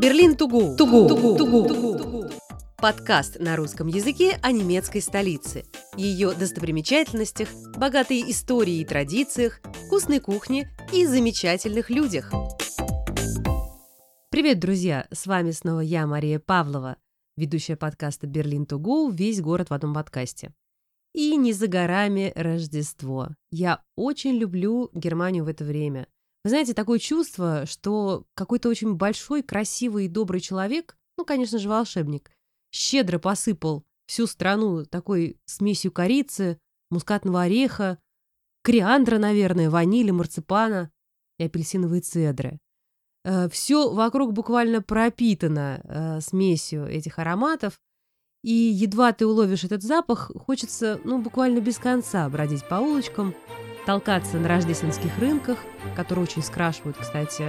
Берлин Тугу. Тугу. Тугу. Тугу. Подкаст на русском языке о немецкой столице, ее достопримечательностях, богатой истории и традициях, вкусной кухне и замечательных людях. Привет, друзья! С вами снова я, Мария Павлова, ведущая подкаста «Берлин Тугу. Весь город в одном подкасте». И не за горами Рождество. Я очень люблю Германию в это время – вы знаете, такое чувство, что какой-то очень большой, красивый и добрый человек, ну, конечно же, волшебник, щедро посыпал всю страну такой смесью корицы, мускатного ореха, кориандра, наверное, ванили, марципана и апельсиновые цедры. Э, Все вокруг буквально пропитано э, смесью этих ароматов, и едва ты уловишь этот запах, хочется, ну, буквально без конца бродить по улочкам, толкаться на рождественских рынках, которые очень скрашивают, кстати,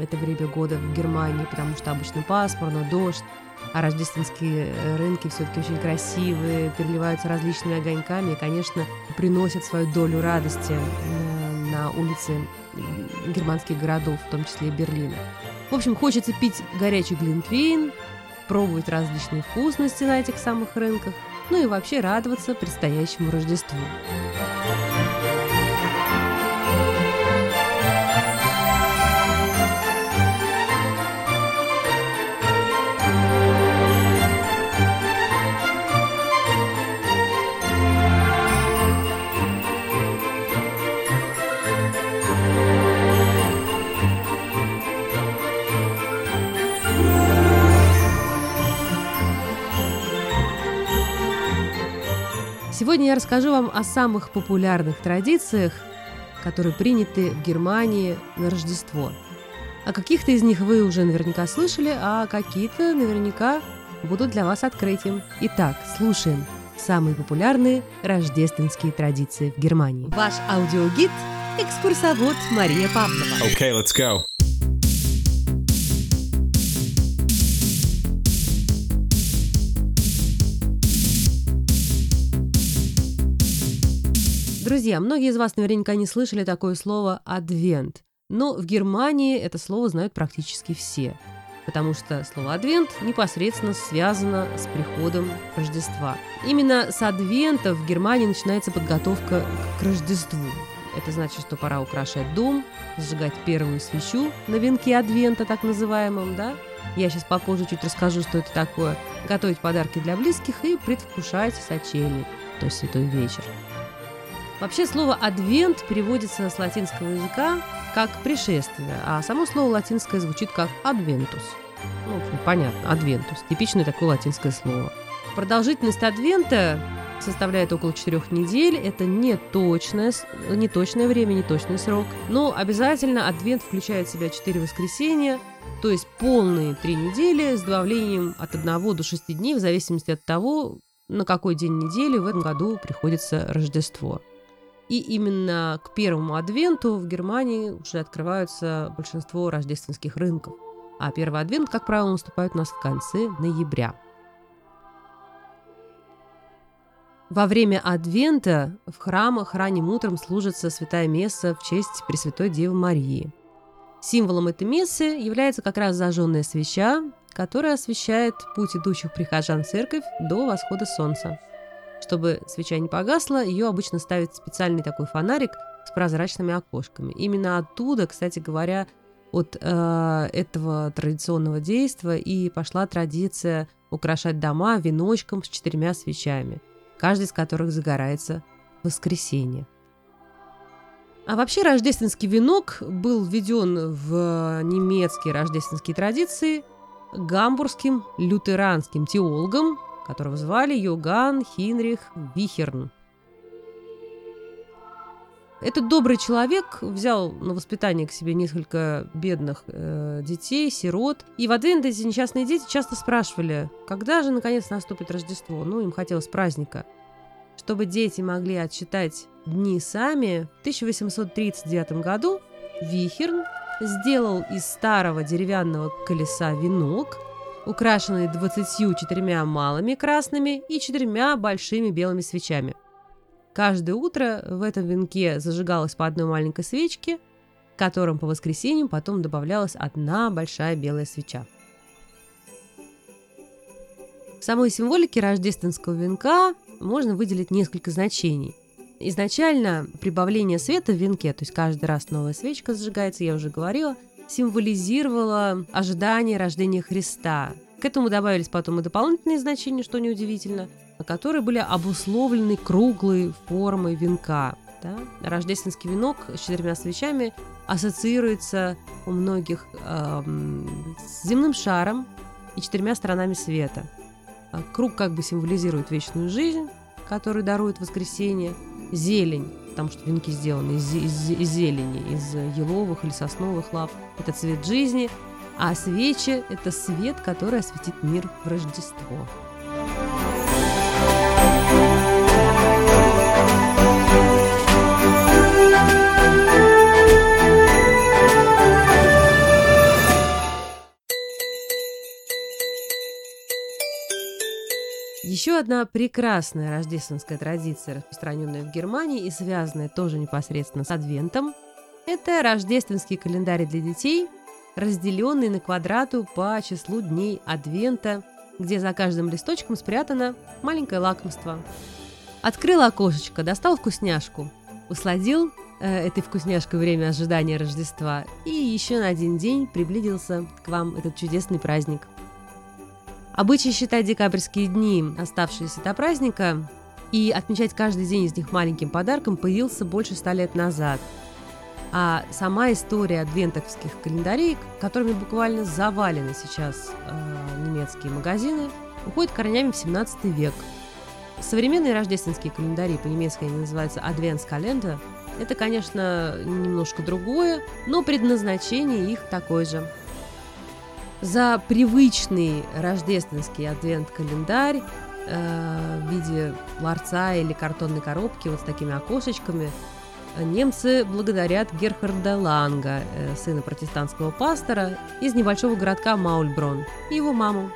это время года в Германии, потому что обычно пасмурно, дождь, а рождественские э, рынки все-таки очень красивые, переливаются различными огоньками и, конечно, приносят свою долю радости на улице германских городов, в том числе и Берлина. В общем, хочется пить горячий глинтвейн, пробовать различные вкусности на этих самых рынках, ну и вообще радоваться предстоящему Рождеству. Сегодня я расскажу вам о самых популярных традициях, которые приняты в Германии на Рождество. О каких-то из них вы уже наверняка слышали, а какие-то наверняка будут для вас открытием. Итак, слушаем самые популярные рождественские традиции в Германии. Ваш аудиогид – экскурсовод Мария Павлова. Okay, let's go. Друзья, многие из вас наверняка не слышали такое слово «адвент», но в Германии это слово знают практически все, потому что слово «адвент» непосредственно связано с приходом Рождества. Именно с адвента в Германии начинается подготовка к Рождеству. Это значит, что пора украшать дом, сжигать первую свечу на венке Адвента, так называемом, да? Я сейчас попозже чуть расскажу, что это такое. Готовить подарки для близких и предвкушать сочельник, то есть святой вечер. Вообще слово «адвент» переводится с латинского языка как «пришествие», а само слово латинское звучит как «адвентус». Ну, понятно, «адвентус» – типичное такое латинское слово. Продолжительность адвента составляет около четырех недель. Это не точное, не точное время, не точный срок. Но обязательно адвент включает в себя четыре воскресенья, то есть полные три недели с добавлением от одного до шести дней, в зависимости от того, на какой день недели в этом году приходится Рождество. И именно к первому адвенту в Германии уже открываются большинство рождественских рынков. А первый адвент, как правило, наступает у нас в конце ноября. Во время Адвента в храмах ранним утром служится святая месса в честь Пресвятой Девы Марии. Символом этой мессы является как раз зажженная свеча, которая освещает путь идущих прихожан в церковь до восхода солнца. Чтобы свеча не погасла, ее обычно ставит специальный такой фонарик с прозрачными окошками. Именно оттуда, кстати говоря, от э, этого традиционного действия и пошла традиция украшать дома веночком с четырьмя свечами, каждый из которых загорается в воскресенье. А вообще рождественский венок был введен в немецкие рождественские традиции гамбургским лютеранским теологом которого звали Йоган Хинрих Вихерн. Этот добрый человек взял на воспитание к себе несколько бедных э, детей, сирот. И в Адвент эти несчастные дети часто спрашивали, когда же наконец наступит Рождество. Ну, им хотелось праздника. Чтобы дети могли отсчитать дни сами, в 1839 году Вихерн сделал из старого деревянного колеса венок – украшенный 24 малыми красными и четырьмя большими белыми свечами. Каждое утро в этом венке зажигалась по одной маленькой свечке, которым по воскресеньям потом добавлялась одна большая белая свеча. В самой символике рождественского венка можно выделить несколько значений. Изначально прибавление света в венке, то есть каждый раз новая свечка зажигается, я уже говорила, символизировало ожидание рождения Христа. К этому добавились потом и дополнительные значения, что неудивительно, которые были обусловлены круглой формой венка. Да? Рождественский венок с четырьмя свечами ассоциируется у многих э, с земным шаром и четырьмя сторонами света. Круг как бы символизирует вечную жизнь, которую дарует воскресенье, зелень, потому что венки сделаны из, из, из зелени, из еловых или сосновых лав. Это цвет жизни, а свечи – это свет, который осветит мир в Рождество. Еще одна прекрасная рождественская традиция, распространенная в Германии и связанная тоже непосредственно с Адвентом, это рождественский календарь для детей, разделенный на квадрату по числу дней Адвента, где за каждым листочком спрятано маленькое лакомство. Открыл окошечко, достал вкусняшку, усладил э, этой вкусняшкой время ожидания Рождества и еще на один день приблизился к вам этот чудесный праздник. Обычай считать декабрьские дни, оставшиеся до праздника, и отмечать каждый день из них маленьким подарком появился больше ста лет назад. А сама история адвентовских календарей, которыми буквально завалены сейчас э, немецкие магазины, уходит корнями в 17 век. Современные рождественские календари, по-немецки они называются Adventskалендер, это, конечно, немножко другое, но предназначение их такое же – за привычный рождественский адвент-календарь э, в виде ларца или картонной коробки вот с такими окошечками немцы благодарят Герхарда Ланга, э, сына протестантского пастора из небольшого городка Маульброн, и его маму.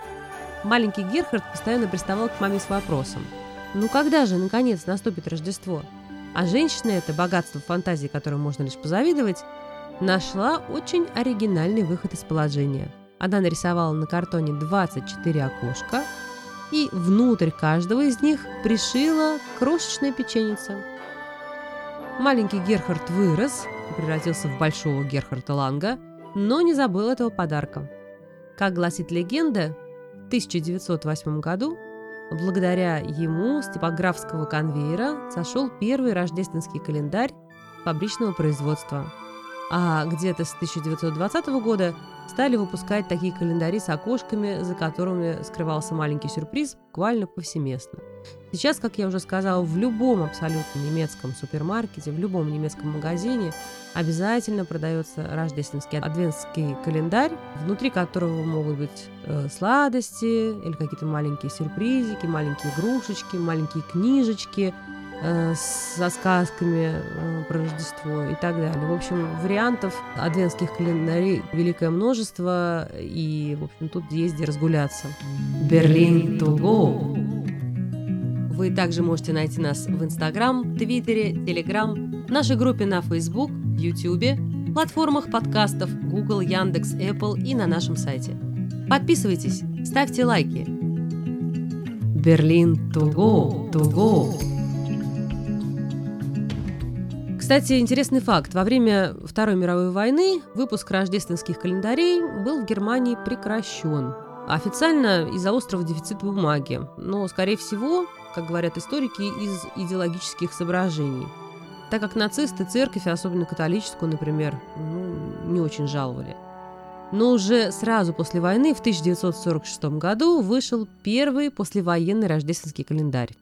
Маленький Герхард постоянно приставал к маме с вопросом. «Ну когда же, наконец, наступит Рождество?» А женщина это богатство фантазии, которому можно лишь позавидовать, нашла очень оригинальный выход из положения – она нарисовала на картоне 24 окошка и внутрь каждого из них пришила крошечная печеница. Маленький Герхард вырос и превратился в большого Герхарда Ланга, но не забыл этого подарка. Как гласит легенда, в 1908 году благодаря ему с типографского конвейера сошел первый рождественский календарь фабричного производства. А где-то с 1920 года стали выпускать такие календари с окошками, за которыми скрывался маленький сюрприз, буквально повсеместно. Сейчас, как я уже сказала, в любом абсолютно немецком супермаркете, в любом немецком магазине обязательно продается рождественский адвентский календарь, внутри которого могут быть э, сладости или какие-то маленькие сюрпризики, маленькие игрушечки, маленькие книжечки, со сказками э, про Рождество и так далее. В общем, вариантов адвентских календарей великое множество, и, в общем, тут есть где разгуляться. Берлин to go! Вы также можете найти нас в Инстаграм, Твиттере, Телеграм, в нашей группе на Facebook, Ютубе, платформах подкастов Google, Яндекс, Apple и на нашем сайте. Подписывайтесь, ставьте лайки. Берлин to go, to go. Кстати, интересный факт. Во время Второй мировой войны выпуск рождественских календарей был в Германии прекращен. Официально из-за острого дефицита бумаги, но, скорее всего, как говорят историки, из идеологических соображений. Так как нацисты церковь, особенно католическую, например, ну, не очень жаловали. Но уже сразу после войны, в 1946 году, вышел первый послевоенный рождественский календарь.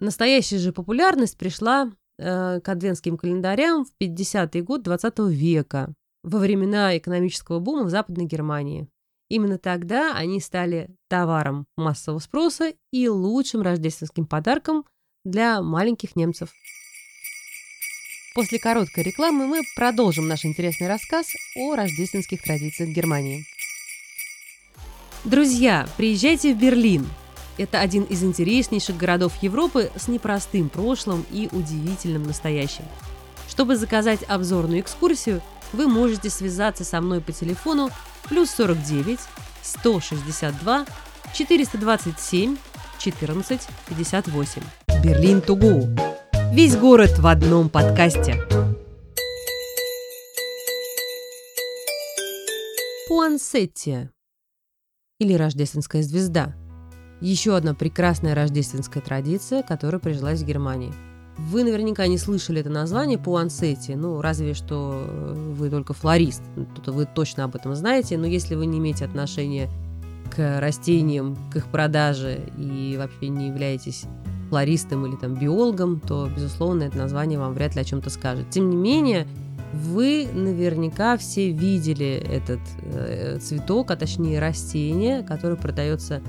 Настоящая же популярность пришла Э, к адвентским календарям в 50-й год 20 века, во времена экономического бума в Западной Германии. Именно тогда они стали товаром массового спроса и лучшим рождественским подарком для маленьких немцев. После короткой рекламы мы продолжим наш интересный рассказ о рождественских традициях Германии. Друзья, приезжайте в Берлин – это один из интереснейших городов Европы с непростым прошлым и удивительным настоящим. Чтобы заказать обзорную экскурсию, вы можете связаться со мной по телефону плюс 49 162 427 1458. Берлин Тугу. Весь город в одном подкасте. Пуансеттия или рождественская звезда. Еще одна прекрасная рождественская традиция, которая прижилась в Германии. Вы наверняка не слышали это название пуансетти, ну, разве что вы только флорист, тут вы точно об этом знаете, но если вы не имеете отношения к растениям, к их продаже и вообще не являетесь флористом или там биологом, то, безусловно, это название вам вряд ли о чем-то скажет. Тем не менее, вы наверняка все видели этот э, цветок, а точнее растение, которое продается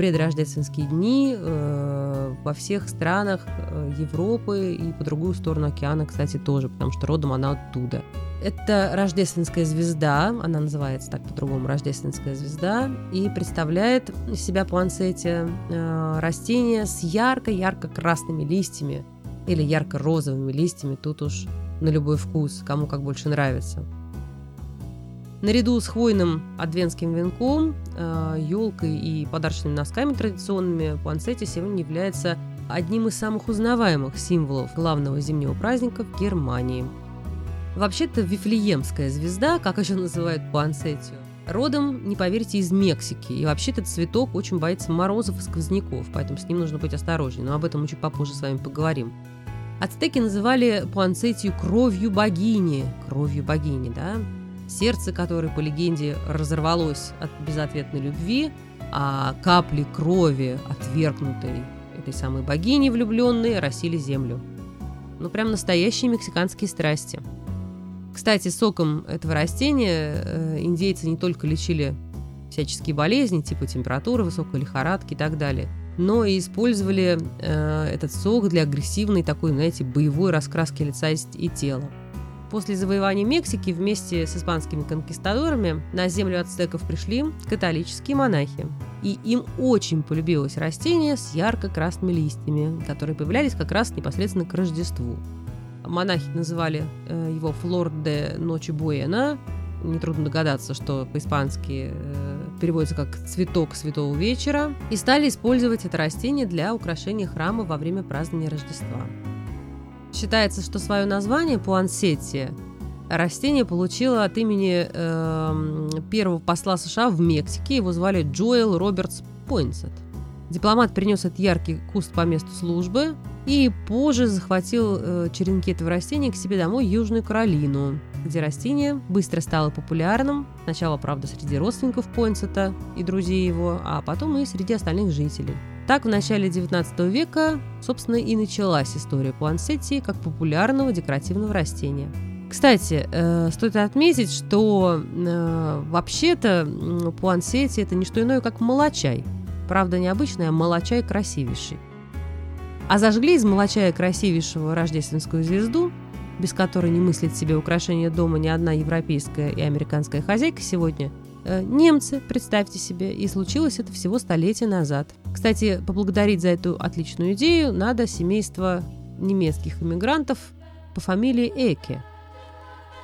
предрождественские дни э, во всех странах э, Европы и по другую сторону океана, кстати, тоже, потому что родом она оттуда. Это рождественская звезда, она называется так по-другому, рождественская звезда, и представляет из себя пуансетия э, растение с ярко-ярко-красными листьями или ярко-розовыми листьями, тут уж на любой вкус, кому как больше нравится. Наряду с хвойным адвентским венком, елкой э, и подарочными носками традиционными, пуансетти сегодня является одним из самых узнаваемых символов главного зимнего праздника в Германии. Вообще-то Вифлеемская звезда, как еще называют пуансеттию, родом, не поверите, из Мексики. И вообще этот цветок очень боится морозов и сквозняков, поэтому с ним нужно быть осторожнее. Но об этом мы чуть попозже с вами поговорим. Ацтеки называли пуансетию кровью богини. Кровью богини, да? Сердце которой, по легенде, разорвалось от безответной любви, а капли крови, отвергнутой этой самой богини влюбленной, росили землю. Ну, прям настоящие мексиканские страсти. Кстати, соком этого растения э, индейцы не только лечили всяческие болезни, типа температуры, высокой лихорадки и так далее – но и использовали э, этот сок для агрессивной такой, знаете, боевой раскраски лица и тела. После завоевания Мексики вместе с испанскими конкистадорами на землю ацтеков пришли католические монахи. И им очень полюбилось растение с ярко-красными листьями, которые появлялись как раз непосредственно к Рождеству. Монахи называли э, его «флор де ночи буэна», нетрудно догадаться, что по-испански э, переводится как «цветок святого вечера», и стали использовать это растение для украшения храма во время празднования Рождества. Считается, что свое название пуансетия растение получило от имени э, первого посла США в Мексике. Его звали Джоэл Робертс Пойнсет. Дипломат принес этот яркий куст по месту службы и позже захватил э, черенки этого растения к себе домой Южную Каролину, где растение быстро стало популярным. Сначала, правда, среди родственников Пойнсета и друзей его, а потом и среди остальных жителей. Так, в начале 19 века, собственно, и началась история пуансетии как популярного декоративного растения. Кстати, э, стоит отметить, что э, вообще-то э, пуансетия – это не что иное, как молочай – Правда, не обычный, а молочай красивейший. А зажгли из молочая красивейшего рождественскую звезду, без которой не мыслит себе украшение дома ни одна европейская и американская хозяйка сегодня, немцы, представьте себе, и случилось это всего столетия назад. Кстати, поблагодарить за эту отличную идею надо семейство немецких иммигрантов по фамилии Эке.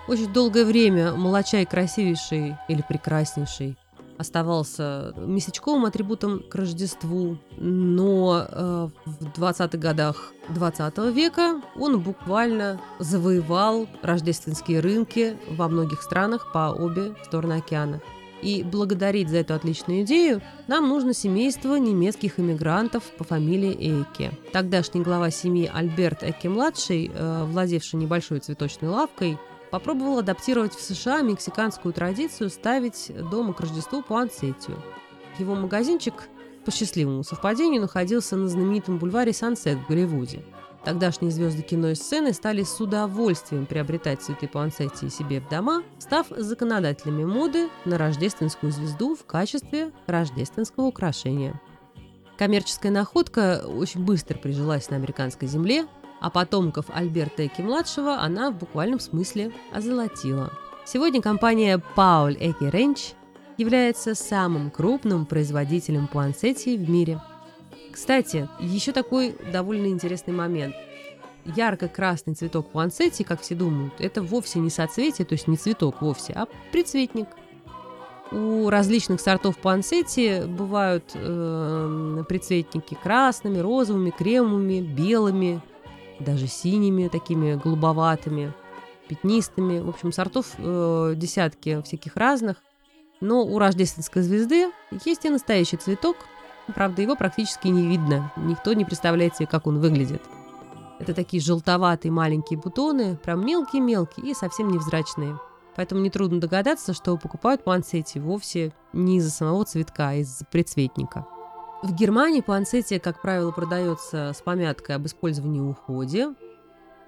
Очень долгое время молочай красивейший или прекраснейший оставался месячковым атрибутом к Рождеству, но э, в 20-х годах 20 века он буквально завоевал рождественские рынки во многих странах по обе стороны океана. И благодарить за эту отличную идею нам нужно семейство немецких иммигрантов по фамилии Эйке. Тогдашний глава семьи Альберт Эйке-младший, э, владевший небольшой цветочной лавкой, попробовал адаптировать в США мексиканскую традицию ставить дома к Рождеству пуансетию. Его магазинчик по счастливому совпадению находился на знаменитом бульваре Сансет в Голливуде. Тогдашние звезды кино и сцены стали с удовольствием приобретать цветы пуансетии себе в дома, став законодателями моды на рождественскую звезду в качестве рождественского украшения. Коммерческая находка очень быстро прижилась на американской земле, а потомков Альберта Эки-младшего она в буквальном смысле озолотила. Сегодня компания Paul Эки Ranch является самым крупным производителем пуансетии в мире. Кстати, еще такой довольно интересный момент. Ярко-красный цветок пуансетии, как все думают, это вовсе не соцветие, то есть не цветок вовсе, а прицветник. У различных сортов пуансетти бывают э, прицветники красными, розовыми, кремовыми, белыми, даже синими, такими голубоватыми, пятнистыми. В общем, сортов э, десятки всяких разных. Но у рождественской звезды есть и настоящий цветок. Правда, его практически не видно. Никто не представляет себе, как он выглядит. Это такие желтоватые маленькие бутоны, прям мелкие-мелкие и совсем невзрачные. Поэтому нетрудно догадаться, что покупают пуансетти вовсе не из-за самого цветка, а из-за прицветника. В Германии пуансетия, как правило, продается с пометкой об использовании и уходе,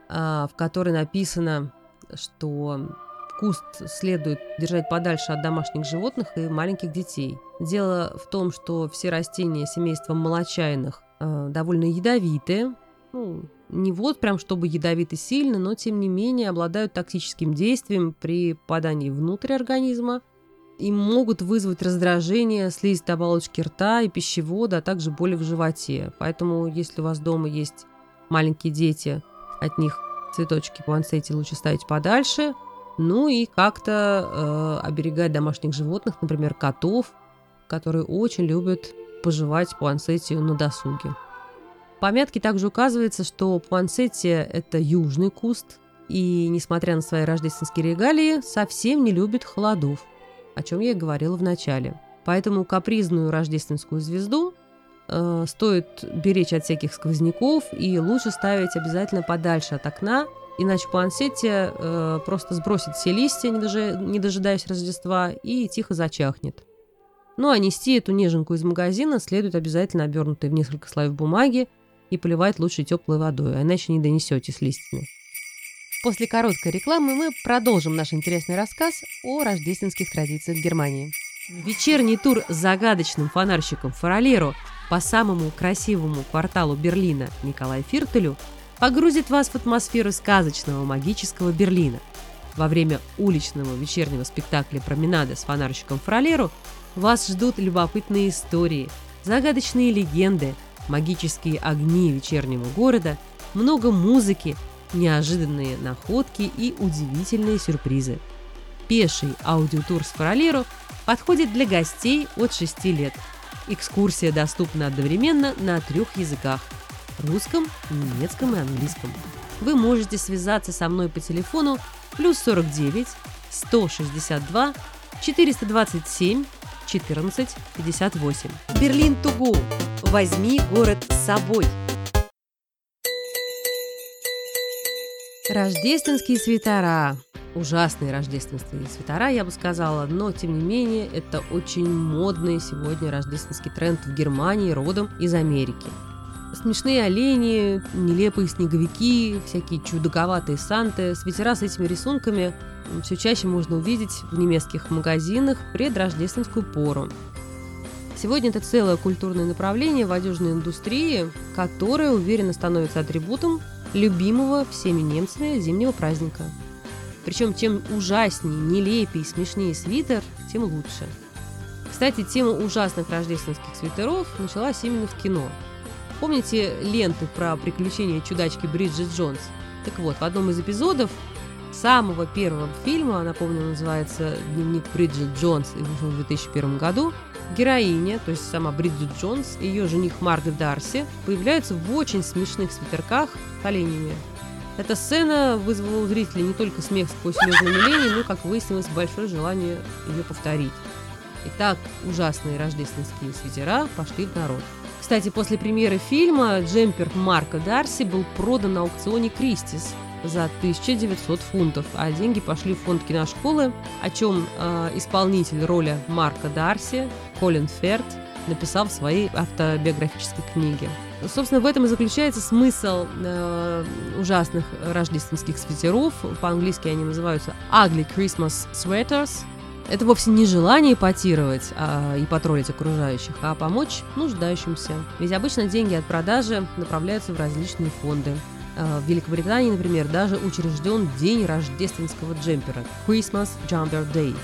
а, в которой написано, что куст следует держать подальше от домашних животных и маленьких детей. Дело в том, что все растения семейства молочайных а, довольно ядовитые, ну, не вот прям чтобы ядовиты сильно, но тем не менее обладают токсическим действием при попадании внутрь организма и могут вызвать раздражение слизистой оболочки рта и пищевода, а также боли в животе. Поэтому, если у вас дома есть маленькие дети, от них цветочки пуансетти лучше ставить подальше. Ну и как-то э, оберегать домашних животных, например, котов, которые очень любят пожевать пуансеттию на досуге. В также указывается, что пуансеттия – это южный куст, и, несмотря на свои рождественские регалии, совсем не любит холодов, о чем я и говорила в начале. Поэтому капризную рождественскую звезду э, стоит беречь от всяких сквозняков и лучше ставить обязательно подальше от окна, иначе пуансеттия э, просто сбросит все листья, не, дожи, не дожидаясь Рождества, и тихо зачахнет. Ну а нести эту неженку из магазина следует обязательно обернутой в несколько слоев бумаги и поливать лучше теплой водой, а иначе не донесете с листьями. После короткой рекламы мы продолжим наш интересный рассказ о рождественских традициях Германии. Вечерний тур с загадочным фонарщиком Фаролеро по самому красивому кварталу Берлина Николай Фиртелю погрузит вас в атмосферу сказочного магического Берлина. Во время уличного вечернего спектакля «Променада» с фонарщиком Фролеру вас ждут любопытные истории, загадочные легенды – магические огни вечернего города, много музыки, неожиданные находки и удивительные сюрпризы. Пеший аудиотур с Фаролеро подходит для гостей от 6 лет. Экскурсия доступна одновременно на трех языках – русском, немецком и английском. Вы можете связаться со мной по телефону плюс 49 162 427 14 58. Берлин Тугу. Возьми город с собой. Рождественские свитера. Ужасные рождественские свитера, я бы сказала, но тем не менее это очень модный сегодня рождественский тренд в Германии, родом из Америки. Смешные олени, нелепые снеговики, всякие чудаковатые санты, свитера с этими рисунками все чаще можно увидеть в немецких магазинах предрождественскую пору. Сегодня это целое культурное направление в одежной индустрии, которое уверенно становится атрибутом любимого всеми немцами зимнего праздника. Причем чем ужаснее, нелепее, смешнее свитер, тем лучше. Кстати, тема ужасных рождественских свитеров началась именно в кино. Помните ленты про приключения чудачки Бриджит Джонс? Так вот, в одном из эпизодов самого первого фильма, напомню, называется «Дневник Бриджит Джонс» и вышел в 2001 году, героиня, то есть сама Бриджит Джонс и ее жених Марк Дарси появляются в очень смешных свитерках с оленями. Эта сцена вызвала у зрителей не только смех сквозь слезы умиления, но, как выяснилось, большое желание ее повторить. Итак, ужасные рождественские свитера пошли в народ. Кстати, после премьеры фильма джемпер Марка Дарси был продан на аукционе Кристис – за 1900 фунтов, а деньги пошли в фонд киношколы, о чем э, исполнитель роли Марка Дарси, Колин Ферт, написал в своей автобиографической книге. Собственно, в этом и заключается смысл э, ужасных рождественских свитеров. По-английски они называются Ugly Christmas Sweaters. Это вовсе не желание ипотировать а, и потроллить окружающих, а помочь нуждающимся. Ведь обычно деньги от продажи направляются в различные фонды. Э, в Великобритании, например, даже учрежден день рождественского джемпера – Christmas Jumper Day,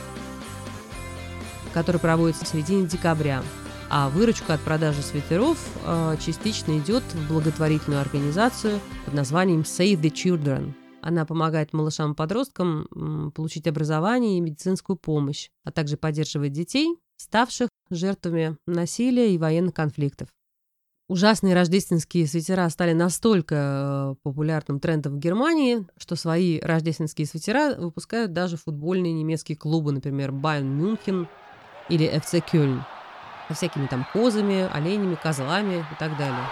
который проводится в середине декабря. А выручка от продажи свитеров э, частично идет в благотворительную организацию под названием Save the Children. Она помогает малышам и подросткам получить образование и медицинскую помощь, а также поддерживает детей, ставших жертвами насилия и военных конфликтов. Ужасные рождественские свитера стали настолько э, популярным трендом в Германии, что свои рождественские свитера выпускают даже футбольные немецкие клубы, например, Байен Мюнхен или FC Кёльн, со всякими там козами, оленями, козлами и так далее.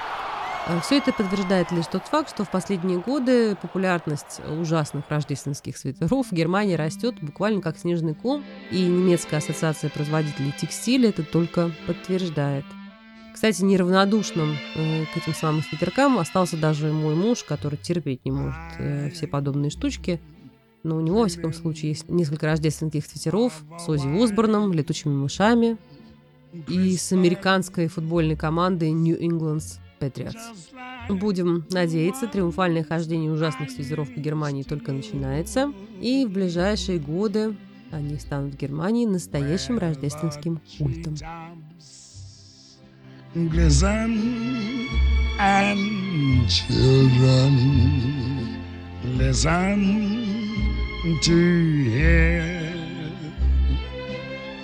Э, Все это подтверждает лишь тот факт, что в последние годы популярность ужасных рождественских свитеров в Германии растет буквально как снежный ком, и немецкая ассоциация производителей текстиля это только подтверждает. Кстати, неравнодушным э, к этим самым свитеркам остался даже мой муж, который терпеть не может э, все подобные штучки. Но у него, во всяком случае, есть несколько рождественских свитеров с Ози Осборном, летучими мышами и с американской футбольной командой New England Patriots. Будем надеяться, триумфальное хождение ужасных свитеров по Германии только начинается, и в ближайшие годы они станут в Германии настоящим рождественским культом.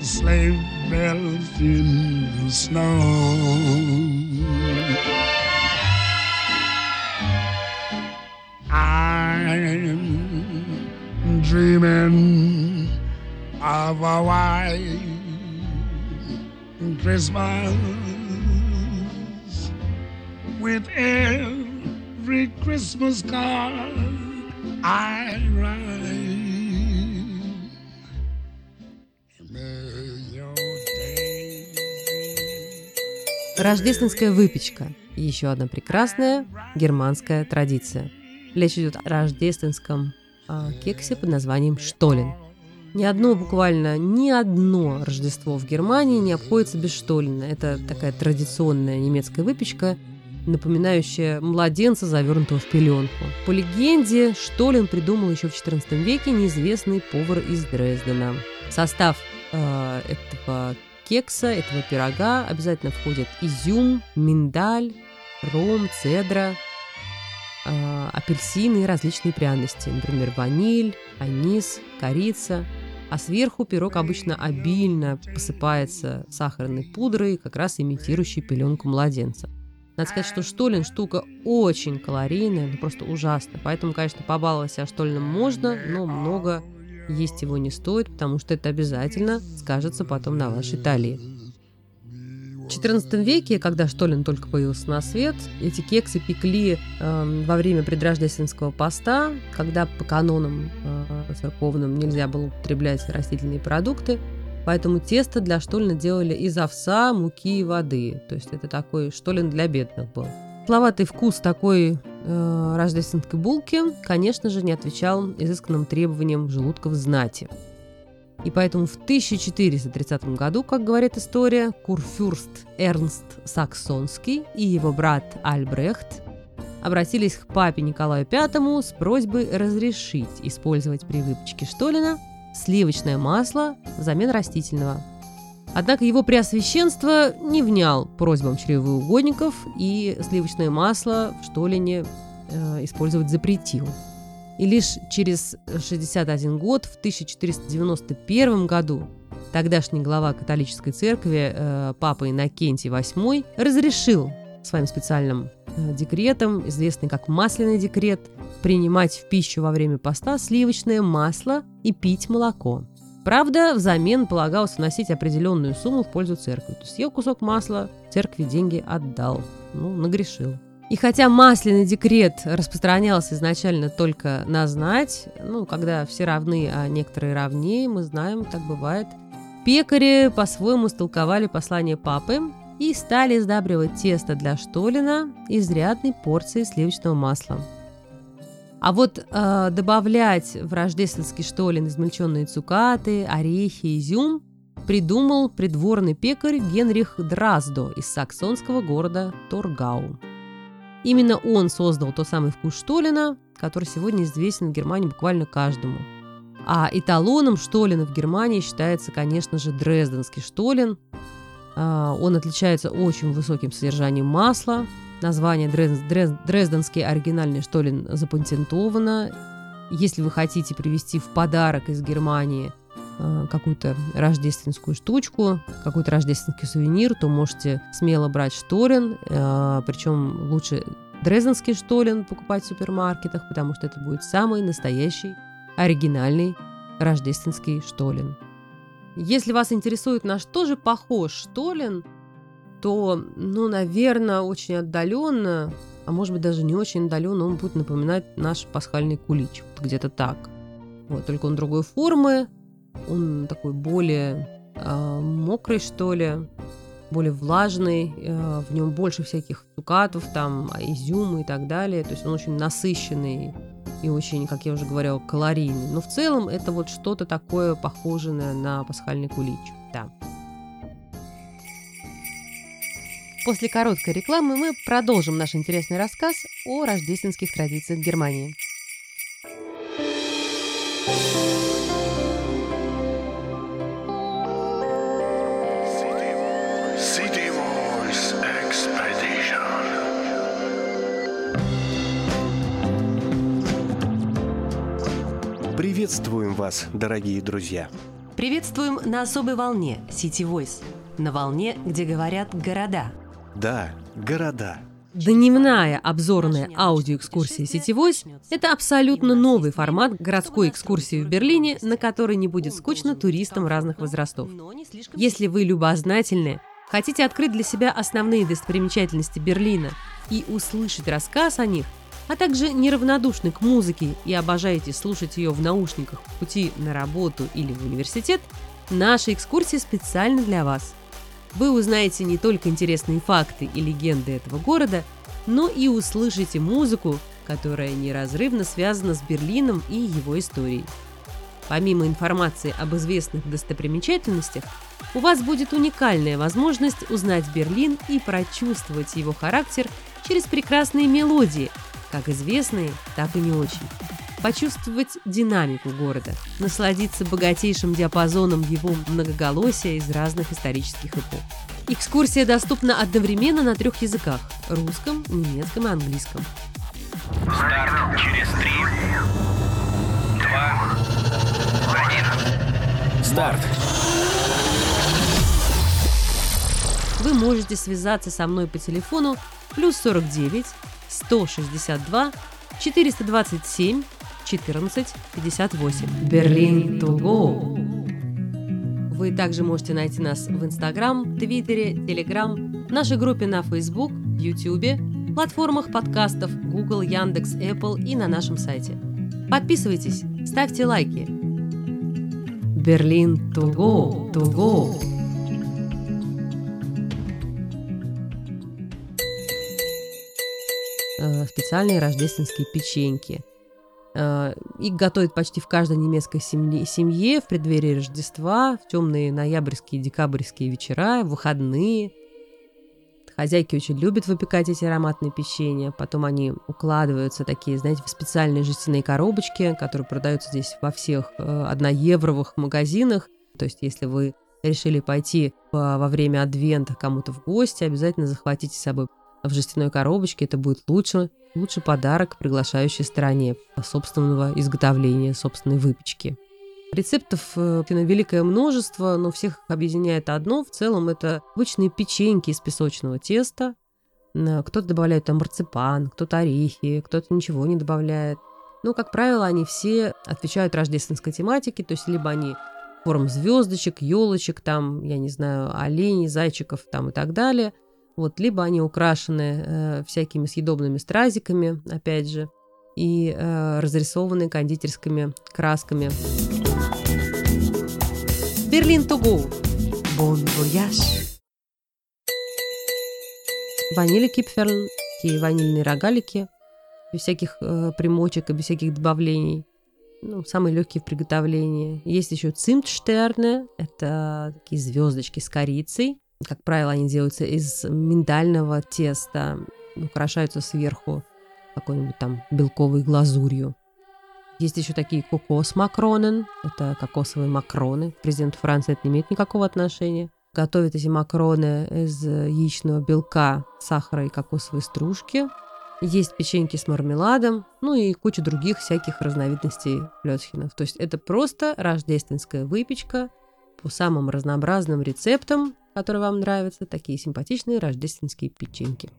Sleigh bells in the snow. I'm dreaming of a white Christmas with every Christmas card I write. May your days be Рождественская выпечка – еще одна прекрасная германская традиция. Речь идет о рождественском а, кексе под названием «Штолен». Ни одно, буквально ни одно Рождество в Германии не обходится без штолена. Это такая традиционная немецкая выпечка, напоминающая младенца, завернутого в пеленку. По легенде, штолен придумал еще в XIV веке неизвестный повар из Дрездена. В состав э, этого кекса, этого пирога обязательно входят изюм, миндаль, ром, цедра, э, апельсины и различные пряности, например, ваниль, анис, корица. А сверху пирог обычно обильно посыпается сахарной пудрой, как раз имитирующей пеленку младенца. Надо сказать, что штолен штука очень калорийная, ну просто ужасно. Поэтому, конечно, побаловать себя штольным можно, но много есть его не стоит, потому что это обязательно скажется потом на вашей талии. XIV веке, когда штолен только появился на свет, эти кексы пекли э, во время предрождественского поста, когда по канонам э, церковным нельзя было употреблять растительные продукты, поэтому тесто для штолена делали из овса, муки и воды. То есть это такой штолен для бедных был. Словатый вкус такой э, рождественской булки, конечно же, не отвечал изысканным требованиям желудков знати. И поэтому в 1430 году, как говорит история, курфюрст Эрнст Саксонский и его брат Альбрехт обратились к папе Николаю V с просьбой разрешить использовать при выпечке штолена сливочное масло взамен растительного. Однако его преосвященство не внял просьбам чревоугодников и сливочное масло в штолине э, использовать запретил. И лишь через 61 год, в 1491 году, тогдашний глава католической церкви, э, папа Иннокентий VIII, разрешил своим специальным э, декретом, известный как масляный декрет, принимать в пищу во время поста сливочное масло и пить молоко. Правда, взамен полагалось вносить определенную сумму в пользу церкви. То есть съел кусок масла, церкви деньги отдал. Ну, нагрешил. И хотя масляный декрет распространялся изначально только на знать, ну, когда все равны, а некоторые равнее, мы знаем, так бывает, пекари по-своему истолковали послание папы и стали сдабривать тесто для штолена изрядной порцией сливочного масла. А вот э, добавлять в рождественский штолен измельченные цукаты, орехи, изюм придумал придворный пекарь Генрих Драздо из саксонского города Торгау. Именно он создал тот самый вкус штолена, который сегодня известен в Германии буквально каждому. А эталоном штолена в Германии считается, конечно же, дрезденский штолен. А, он отличается очень высоким содержанием масла. Название Дрез- Дрез- Дрезденский оригинальный штолен запатентовано. Если вы хотите привезти в подарок из Германии какую-то рождественскую штучку, какой-то рождественский сувенир, то можете смело брать штолен, э, причем лучше дрезденский штолен покупать в супермаркетах, потому что это будет самый настоящий, оригинальный рождественский штолен. Если вас интересует, на что же похож штолен, то, ну, наверное, очень отдаленно, а может быть даже не очень отдаленно, он будет напоминать наш пасхальный кулич. Вот где-то так. Вот, только он другой формы, он такой более э, мокрый, что ли, более влажный, э, в нем больше всяких цукатов, там, изюма и так далее. То есть он очень насыщенный и очень, как я уже говорила, калорийный. Но в целом это вот что-то такое похожее на пасхальный кулич. Да. После короткой рекламы мы продолжим наш интересный рассказ о рождественских традициях Германии. Приветствуем вас, дорогие друзья! Приветствуем на особой волне City Voice. На волне, где говорят города. Да, города. Дневная обзорная аудиоэкскурсия «Сетевойс» — это абсолютно новый формат городской экскурсии в Берлине, на которой не будет скучно туристам разных возрастов. Если вы любознательны, хотите открыть для себя основные достопримечательности Берлина и услышать рассказ о них, а также неравнодушны к музыке и обожаете слушать ее в наушниках в пути на работу или в университет, наша экскурсия специально для вас. Вы узнаете не только интересные факты и легенды этого города, но и услышите музыку, которая неразрывно связана с Берлином и его историей. Помимо информации об известных достопримечательностях, у вас будет уникальная возможность узнать Берлин и прочувствовать его характер через прекрасные мелодии, как известные, так и не очень. Почувствовать динамику города, насладиться богатейшим диапазоном его многоголосия из разных исторических эпох. Экскурсия доступна одновременно на трех языках – русском, немецком и английском. Старт через три, два, один. Старт! Вы можете связаться со мной по телефону плюс 49 162 427 14 58. Берлин to go. Вы также можете найти нас в Инстаграм, Твиттере, Телеграм, нашей группе на Facebook, Ютубе, платформах подкастов Google, Яндекс, Apple и на нашем сайте. Подписывайтесь, ставьте лайки. Берлин to go, to go. Специальные рождественские печеньки. Э, Их готовят почти в каждой немецкой семье, в преддверии Рождества, в темные ноябрьские, декабрьские вечера, в выходные. Хозяйки очень любят выпекать эти ароматные печенья. Потом они укладываются такие, знаете, в специальные жестяные коробочки, которые продаются здесь во всех э, одноевровых магазинах. То есть, если вы решили пойти по- во время адвента кому-то в гости, обязательно захватите с собой в жестяной коробочке. Это будет лучше, лучший подарок приглашающей стороне собственного изготовления, собственной выпечки. Рецептов э, великое множество, но всех объединяет одно. В целом это обычные печеньки из песочного теста. Н- Кто-то добавляет там марципан, кто-то орехи, кто-то ничего не добавляет. Но, как правило, они все отвечают рождественской тематике, то есть либо они форм звездочек, елочек, там, я не знаю, оленей, зайчиков там и так далее. Вот, либо они украшены э, всякими съедобными стразиками, опять же, и э, разрисованы кондитерскими красками. Берлин go. Bon voyage. Ванили кипферлн, такие ванильные рогалики, без всяких э, примочек и без всяких добавлений. Ну, самые легкие в приготовлении. Есть еще цимтштерны, это такие звездочки с корицей. Как правило, они делаются из миндального теста, украшаются сверху какой-нибудь там белковой глазурью. Есть еще такие кокос-макронен, это кокосовые макроны. Президент Франции это не имеет никакого отношения. Готовят эти макроны из яичного белка, сахара и кокосовой стружки. Есть печеньки с мармеладом, ну и куча других всяких разновидностей лёцхинов. То есть это просто рождественская выпечка по самым разнообразным рецептам, которые вам нравятся, такие симпатичные рождественские печеньки.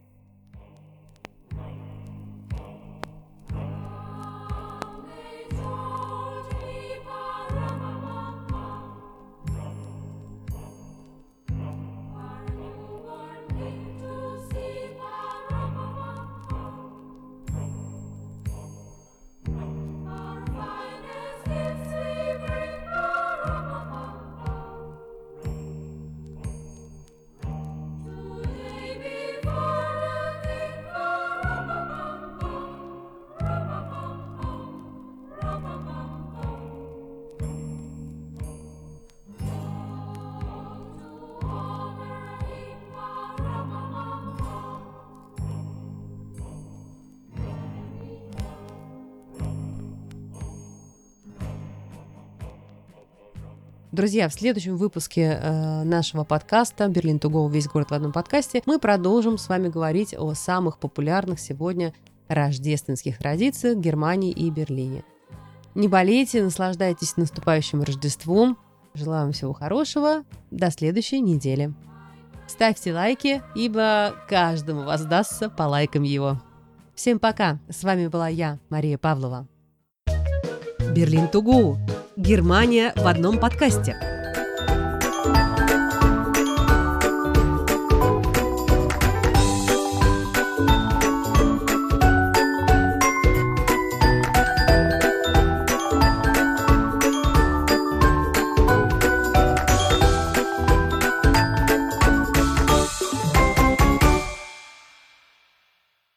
Друзья, в следующем выпуске э, нашего подкаста «Берлин Туго. Весь город в одном подкасте» мы продолжим с вами говорить о самых популярных сегодня рождественских традициях Германии и Берлине. Не болейте, наслаждайтесь наступающим Рождеством. Желаю вам всего хорошего. До следующей недели. Ставьте лайки, ибо каждому воздастся по лайкам его. Всем пока! С вами была я, Мария Павлова. Берлин Тугу Германия в одном подкасте.